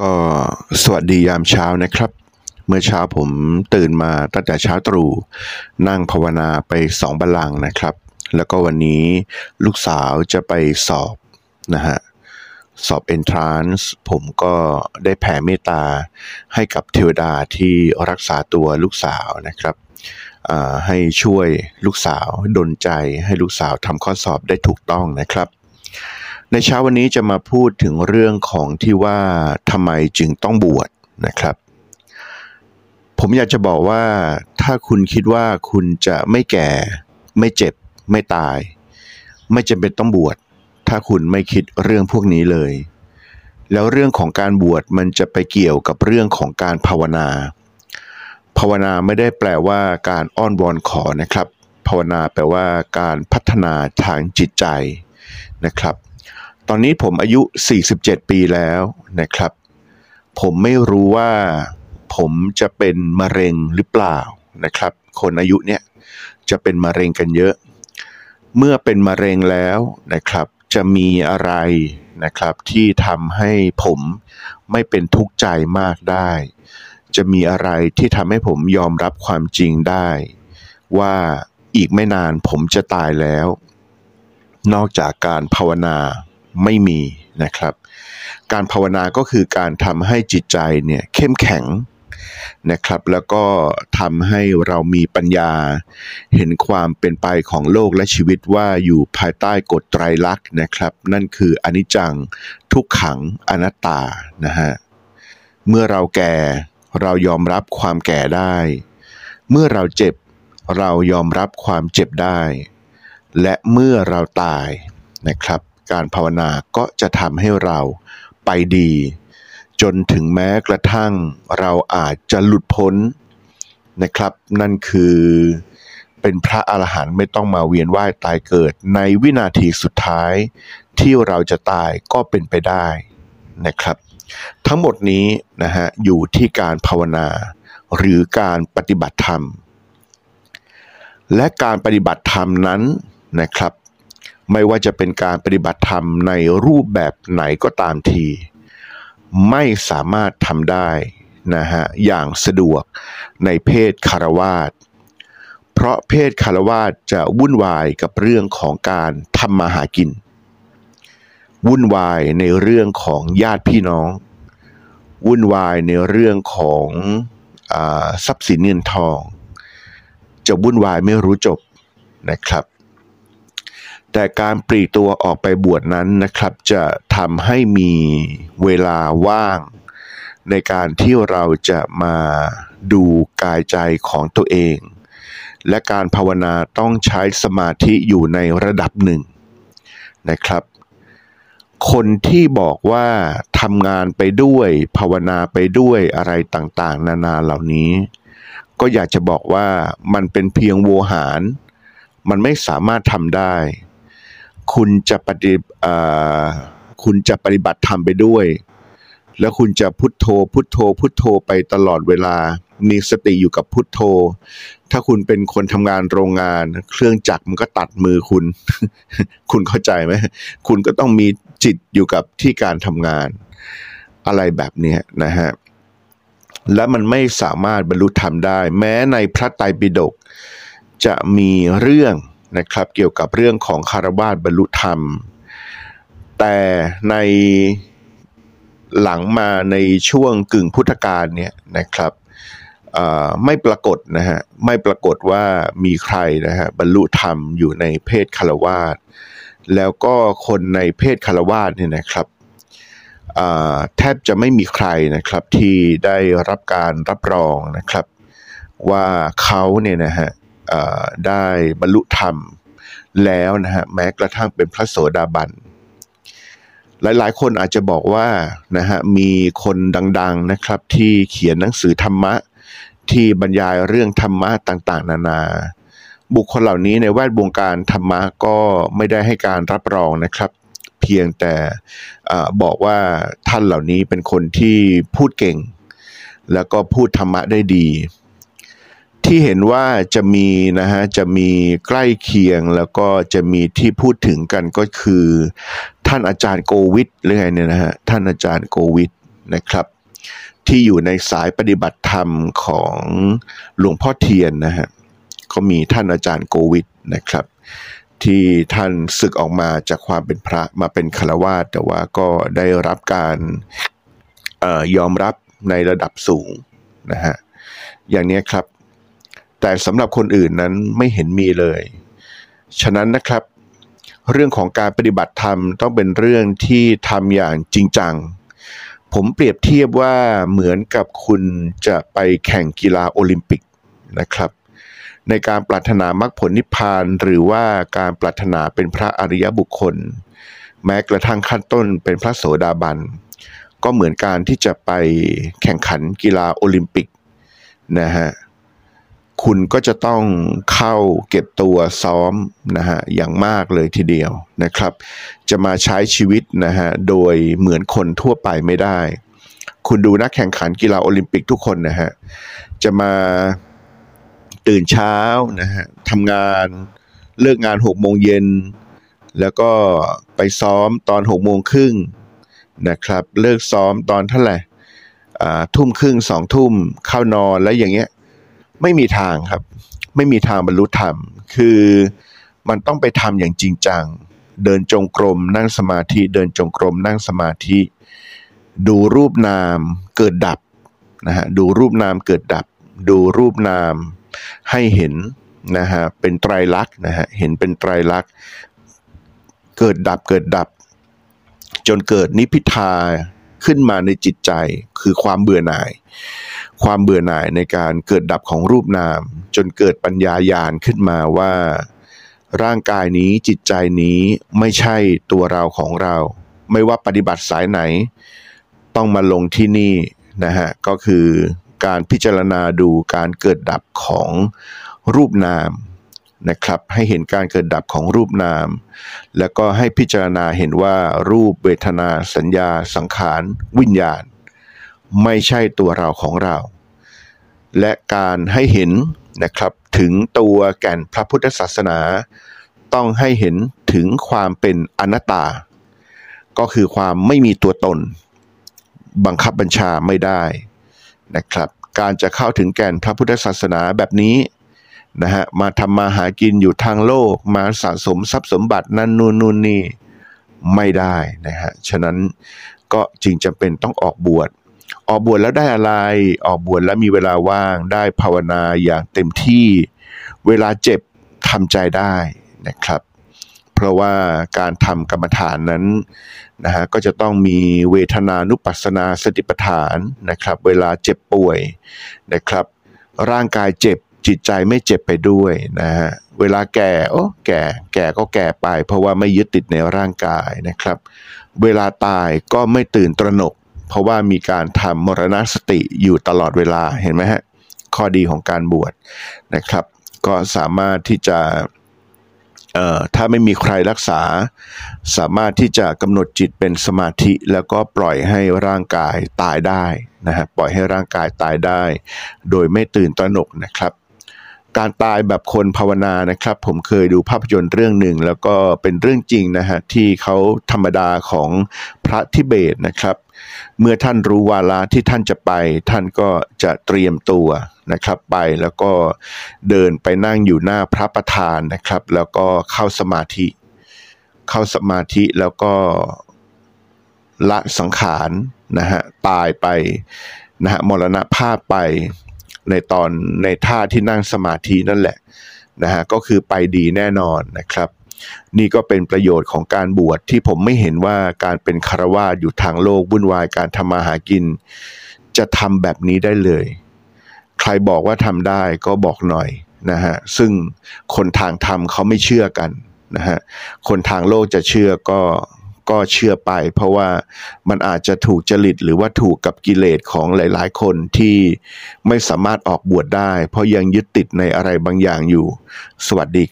ก็สวัสดียามเช้านะครับ เมื่อเช้าผมตื่นมาตั้งแต่เช้าตรู่นั่งภาวนาไปสองบัลลังนะครับ แล้วก็วันนี้ลูกสาวจะไปสอบนะฮะสอบ entrance ผมก็ได้แผ่เมตตาให้กับเทวดาที่รักษาตัวลูกสาวนะครับอ่าให้ช่วยลูกสาวดลใจให้ลูกสาวทำข้อสอบได้ถูกต้องนะครับ ในเช้าวันนี้จะมาพูดถึงเรื่องของที่ว่าทำไมจึงต้องบวชนะครับ ผมอยากจะบอกว่าถ้าคุณคิดว่าคุณจะไม่แก่ ไม่เจ็บ ไม่ตาย ไม่จำเป็นต้องบวชถ้าคุณไม่คิดเรื่องพวกนี้เลย แล้วเรื่องของการบวชมันจะไปเกี่ยวกับเรื่องของการภาวนา ภาวนาไม่ได้แปลว่าการอ้อนวอนขอนะครับ ภาวนาแปลว่าการพัฒนาทางจิตใจนะครับ ตอนนี้ผมอายุ 47 ปีแล้วนะครับ ผมไม่รู้ว่าผมจะเป็นมะเร็งหรือเปล่านะครับ คนอายุเนี่ยจะเป็นมะเร็งกันเยอะ เมื่อเป็นมะเร็งแล้วนะครับ จะมีอะไรนะครับที่ทำให้ผมไม่เป็นทุกข์ใจมากได้ จะมีอะไรที่ทำให้ผมยอมรับความจริงได้ ว่าอีกไม่นานผมจะตายแล้ว นอกจากการภาวนา ไม่มีนะครับ การภาวนาก็คือการทำให้จิตใจเนี่ยเข้มแข็งนะครับ แล้วก็ทำให้เรามีปัญญา เห็นความเป็นไปของโลกและชีวิตว่าอยู่ภายใต้กฎไตรลักษณ์นะครับ นั่นคืออนิจจังทุกขังอนัตตานะฮะเมื่อเราแก่เรายอมรับความแก่ได้ เมื่อเราเจ็บเรายอมรับความเจ็บได้ และเมื่อเราตายนะครับ การภาวนาก็จะทำให้เราไปดี จนถึงแม้กระทั่งเราอาจจะหลุดพ้นนะครับ นั่นคือเป็นพระอรหันต์ไม่ต้องมาเวียนว่ายตายเกิด ในวินาทีสุดท้ายที่เราจะตายก็เป็นไปได้นะครับ ทั้งหมดนี้นะฮะอยู่ที่การภาวนา หรือการปฏิบัติธรรม และการปฏิบัติธรรมนั้นนะครับ ไม่ว่าจะเป็นการปฏิบัติธรรมในรูปแบบไหนก็ตามที ไม่สามารถทำได้นะฮะอย่างสะดวกในเพศคารวาสเพราะเพศคารวาสจะวุ่นวายกับเรื่องของการทำมาหากิน วุ่นวายในเรื่องของญาติพี่น้อง วุ่นวายในเรื่องของอทรัพย์สินเงินทอง จะวุ่นวายไม่รู้จบนะครับ แต่การปลีตัวออกไปบวชนั้นนะครับจะทำให้มีเวลาว่าง ในการที่เราจะมาดูกายใจของตัวเอง และการภาวนาต้องใช้สมาธิอยู่ในระดับหนึ่งนะครับ คนที่บอกว่าทำงานไปด้วย ภาวนาไปด้วยอะไรต่างๆ นานาเหล่านี้ ก็อยากจะบอกว่ามันเป็นเพียงโวหาร มันไม่สามารถทำได้ คุณจะปฏิคุณจะปฏิบัติธรรมไปด้วย แล้วคุณจะพุทโธ พุทโธ พุทโธไปตลอดเวลา มีสติอยู่กับพุทโธ ถ้าคุณเป็นคนทำงานโรงงาน เครื่องจักรมันก็ตัดมือคุณ คุณเข้าใจไหมคุณก็ต้องมีจิตอยู่กับที่การทำงาน อะไรแบบนี้นะฮะและมันไม่สามารถบรรลุธรรมได้ แม้ในพระไตรปิฎกจะมีเรื่อง นะครับ เกี่ยวกับเรื่องของคารวาสบรรลุธรรม แต่ในหลังมาในช่วงกึ่งพุทธกาลเนี่ยนะครับไม่ปรากฏนะฮะไม่ปรากฏว่ามีใครนะฮะบรรลุธรรมอยู่ในเพศคารวาสแล้วก็คนในเพศคารวาสเนี่ยนะครับแทบจะไม่มีใครนะครับที่ได้รับการรับรองนะครับ ว่าเขาเนี่ยนะฮะเได้บรรลุธรรมแล้วนะฮะแม้กระทั่งเป็นพระโสดาบัน หลายๆ คนอาจจะบอกว่านะฮะมีคนดังๆนะครับ ที่เขียนหนังสือธรรมะ ที่บรรยายเรื่องธรรมะต่างๆ นานา บุคคลเหล่านี้ในแวดวงการธรรมะก็ไม่ได้ให้การรับรองนะครับ เพียงแต่บอกว่าท่านเหล่านี้เป็นคนที่พูดเก่ง แล้วก็พูดธรรมะได้ดี ที่เห็นว่าจะมีนะฮะจะมีใกล้เคียงแล้วก็จะมีที่พูดถึงกันก็คือ ท่านอาจารย์โกวิทหรือไงเนี่ยนะฮะท่านอาจารย์โกวิทนะครับ ที่อยู่ในสายปฏิบัติธรรมของหลวงพ่อเทียนนะฮะก็มีท่านอาจารย์โกวิทนะครับ ที่ท่านศึกออกมาจากความเป็นพระมาเป็นฆราวาสแต่ว่าก็ได้รับการออยอมรับในระดับสูงนะฮะอย่างนี้ครับ แต่สำหรับคนอื่นนั้นไม่เห็นมีเลย ฉะนั้นนะครับ เรื่องของการปฏิบัติธรรมต้องเป็นเรื่องที่ทำอย่างจริงจัง ผมเปรียบเทียบว่าเหมือนกับคุณจะไปแข่งกีฬาโอลิมปิกนะครับ ในการปรารถนามรรคผลนิพพานหรือว่าการปรารถนาเป็นพระอริยบุคคล แม้กระทั่งขั้นต้นเป็นพระโสดาบันก็เหมือนการที่จะไปแข่งขันกีฬาโอลิมปิกนะฮะ คุณก็จะต้องเข้าเก็บตัวซ้อมนะฮะอย่างมากเลยทีเดียวนะครับ จะมาใช้ชีวิตนะฮะโดยเหมือนคนทั่วไปไม่ได้ คุณดูนักแข่งขันกีฬาโอลิมปิกทุกคนนะฮะจะมาตื่นเช้านะฮะทำงานเลิกงานหกโมงเย็นแล้วก็ไปซ้อมตอนหกโมงครึ่งนะครับ เลิกซ้อมตอนเท่าไหร่ทุ่มครึ่งสองทุ่มเข้านอนแล้วอย่างเงี้ย ไม่มีทางครับ ไม่มีทางบรรลุธรรม คือมันต้องไปทำอย่างจริงจัง เดินจงกรมนั่งสมาธิ เดินจงกรมนั่งสมาธิ ดูรูปนามเกิดดับนะฮะดูรูปนามเกิดดับ ดูรูปนามให้เห็นนะฮะเป็นไตรลักษณ์นะฮะเห็นเป็นไตรลักษณ์เกิดดับเกิดดับ จนเกิดนิพพิทา ขึ้นมาในจิตใจ คือความเบื่อหน่าย ความเบื่อหน่ายในการเกิดดับของรูปนาม จนเกิดปัญญาญาณขึ้นมาว่า ร่างกายนี้จิตใจนี้ไม่ใช่ตัวเราของเรา ไม่ว่าปฏิบัติสายไหน ต้องมาลงที่นี่นะฮะก็คือการพิจารณาดูการเกิดดับของรูปนาม นะครับให้เห็นการเกิดดับของรูปนาม แล้วก็ให้พิจารณาเห็นว่ารูปเวทนาสัญญา สังขาร วิญญาณ ไม่ใช่ตัวเราของเรา และการให้เห็นนะครับถึงตัวแก่นพระพุทธศาสนา ต้องให้เห็นถึงความเป็นอนัตตา ก็คือความไม่มีตัวตน บังคับบัญชาไม่ได้นะครับ การจะเข้าถึงแก่นพระพุทธศาสนาแบบนี้ นะฮะมาทำมาหากินอยู่ทางโลก มาสะสมทรัพย์สมบัตินั่นนู่นนู่นนี่ไม่ได้นะฮะฉะนั้นก็จึงจำเป็นต้องออกบวชออกบวชแล้วได้อะไร ออกบวชแล้วมีเวลาว่างได้ภาวนาอย่างเต็มที่ เวลาเจ็บทำใจได้นะครับ เพราะว่าการทำกรรมฐานนั้นนะฮะก็จะต้องมีเวทนานุปัสสนาสติปัฏฐานนะครับ เวลาเจ็บป่วยนะครับ ร่างกายเจ็บ จิตใจไม่เจ็บไปด้วยนะฮะเวลาแก่โอ้แก่แก่ก็แก่ไป เพราะว่าไม่ยึดติดในร่างกายนะครับ เวลาตายก็ไม่ตื่นตระหนก เพราะว่ามีการทำมรณสติอยู่ตลอดเวลาเห็นไหมฮะข้อดีของการบวชนะครับ ก็สามารถที่จะเอ่อถ้าไม่มีใครรักษา สามารถที่จะกำหนดจิตเป็นสมาธิ แล้วก็ปล่อยให้ร่างกายตายได้นะฮะปล่อยให้ร่างกายตายได้ โดยไม่ตื่นตระหนกนะครับ การตายแบบคนภาวนานะครับ ผมเคยดูภาพยนตร์เรื่องหนึ่ง แล้วก็เป็นเรื่องจริงนะฮะที่เขาธรรมดาของพระทิเบตนะครับ เมื่อท่านรู้วาระที่ท่านจะไป ท่านก็จะเตรียมตัวนะครับ ไปแล้วก็เดินไปนั่งอยู่หน้าพระประธานนะครับ แล้วก็เข้าสมาธิ เข้าสมาธิแล้วก็ละสังขารนะฮะตายไปนะฮะมรณภาพไป ในตอนในท่าที่นั่งสมาธินั่นแหละนะฮะก็คือไปดีแน่นอนนะครับ นี่ก็เป็นประโยชน์ของการบวชที่ผมไม่เห็นว่าการเป็นคารวาสอยู่ทางโลกวุ่นวายการทำมาหากิน จะทำแบบนี้ได้เลย ใครบอกว่าทำได้ก็บอกหน่อยนะฮะซึ่งคนทางธรรมเขาไม่เชื่อกันนะฮะคนทางโลกจะเชื่อก็ ก็เชื่อไป เพราะว่ามันอาจจะถูกจริตหรือว่าถูกกับกิเลสของหลาย ๆ คนที่ไม่สามารถออกบวชได้ เพราะยังยึดติดในอะไรบางอย่างอยู่ สวัสดี